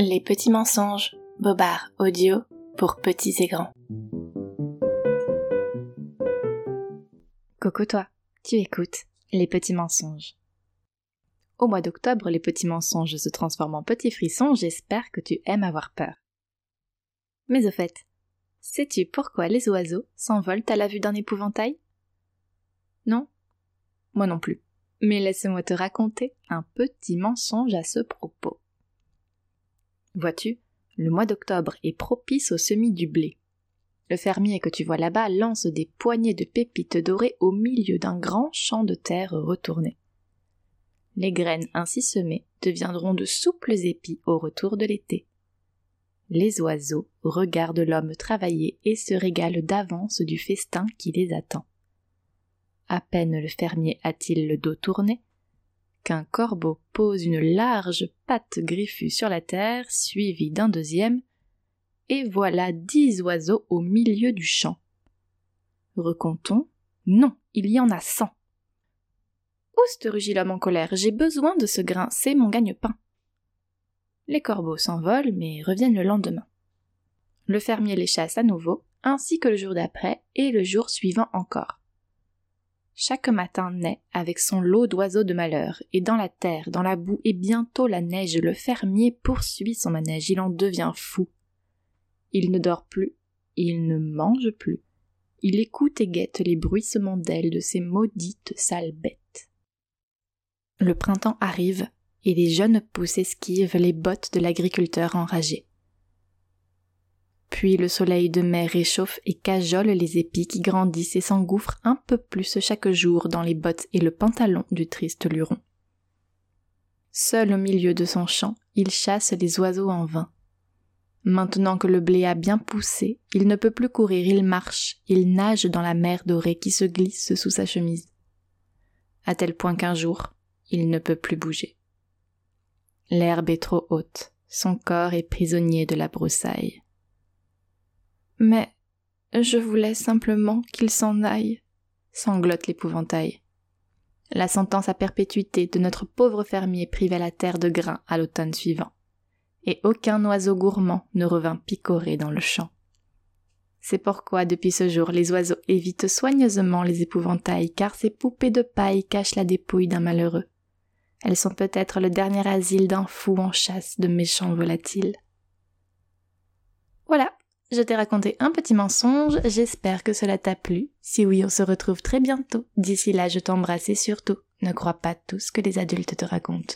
Les petits mensonges, Bobard audio pour petits et grands. Coco toi, tu écoutes Les petits mensonges. Au mois d'octobre, les petits mensonges se transforment en petits frissons, j'espère que tu aimes avoir peur. Mais au fait, sais-tu pourquoi les oiseaux s'envolent à la vue d'un épouvantail? Non? Moi non plus. Mais laisse-moi te raconter un petit mensonge à ce propos. Vois-tu, le mois d'octobre est propice au semis du blé. Le fermier que tu vois là-bas lance des poignées de pépites dorées au milieu d'un grand champ de terre retourné. Les graines ainsi semées deviendront de souples épis au retour de l'été. Les oiseaux regardent l'homme travailler et se régalent d'avance du festin qui les attend. À peine le fermier a-t-il le dos tourné, qu'un corbeau pose une large patte griffue sur la terre, suivie d'un deuxième, et voilà dix oiseaux au milieu du champ. Recomptons Non, il y en a cent. Ouste, rugit l'homme en colère, j'ai besoin de ce grain, mon gagne-pain. Les corbeaux s'envolent, mais reviennent le lendemain. Le fermier les chasse à nouveau, ainsi que le jour d'après et le jour suivant encore chaque matin naît avec son lot d'oiseaux de malheur, et dans la terre, dans la boue, et bientôt la neige, le fermier poursuit son manège, il en devient fou. Il ne dort plus, il ne mange plus, il écoute et guette les bruissements d'ailes de ces maudites sales bêtes. Le printemps arrive, et les jeunes pousses esquivent les bottes de l'agriculteur enragé. Puis le soleil de mai réchauffe et cajole les épis qui grandissent et s'engouffrent un peu plus chaque jour dans les bottes et le pantalon du triste luron. Seul au milieu de son champ, il chasse les oiseaux en vain. Maintenant que le blé a bien poussé, il ne peut plus courir, il marche, il nage dans la mer dorée qui se glisse sous sa chemise. À tel point qu'un jour, il ne peut plus bouger. L'herbe est trop haute, son corps est prisonnier de la broussaille. Mais je voulais simplement qu'il s'en aille, sanglote l'épouvantail. La sentence à perpétuité de notre pauvre fermier privait la terre de grains à l'automne suivant, et aucun oiseau gourmand ne revint picorer dans le champ. C'est pourquoi depuis ce jour les oiseaux évitent soigneusement les épouvantails, car ces poupées de paille cachent la dépouille d'un malheureux. Elles sont peut-être le dernier asile d'un fou en chasse de méchants volatiles. Voilà, je t'ai raconté un petit mensonge, j'espère que cela t'a plu. Si oui, on se retrouve très bientôt. D'ici là, je t'embrasse et surtout, ne crois pas tout ce que les adultes te racontent.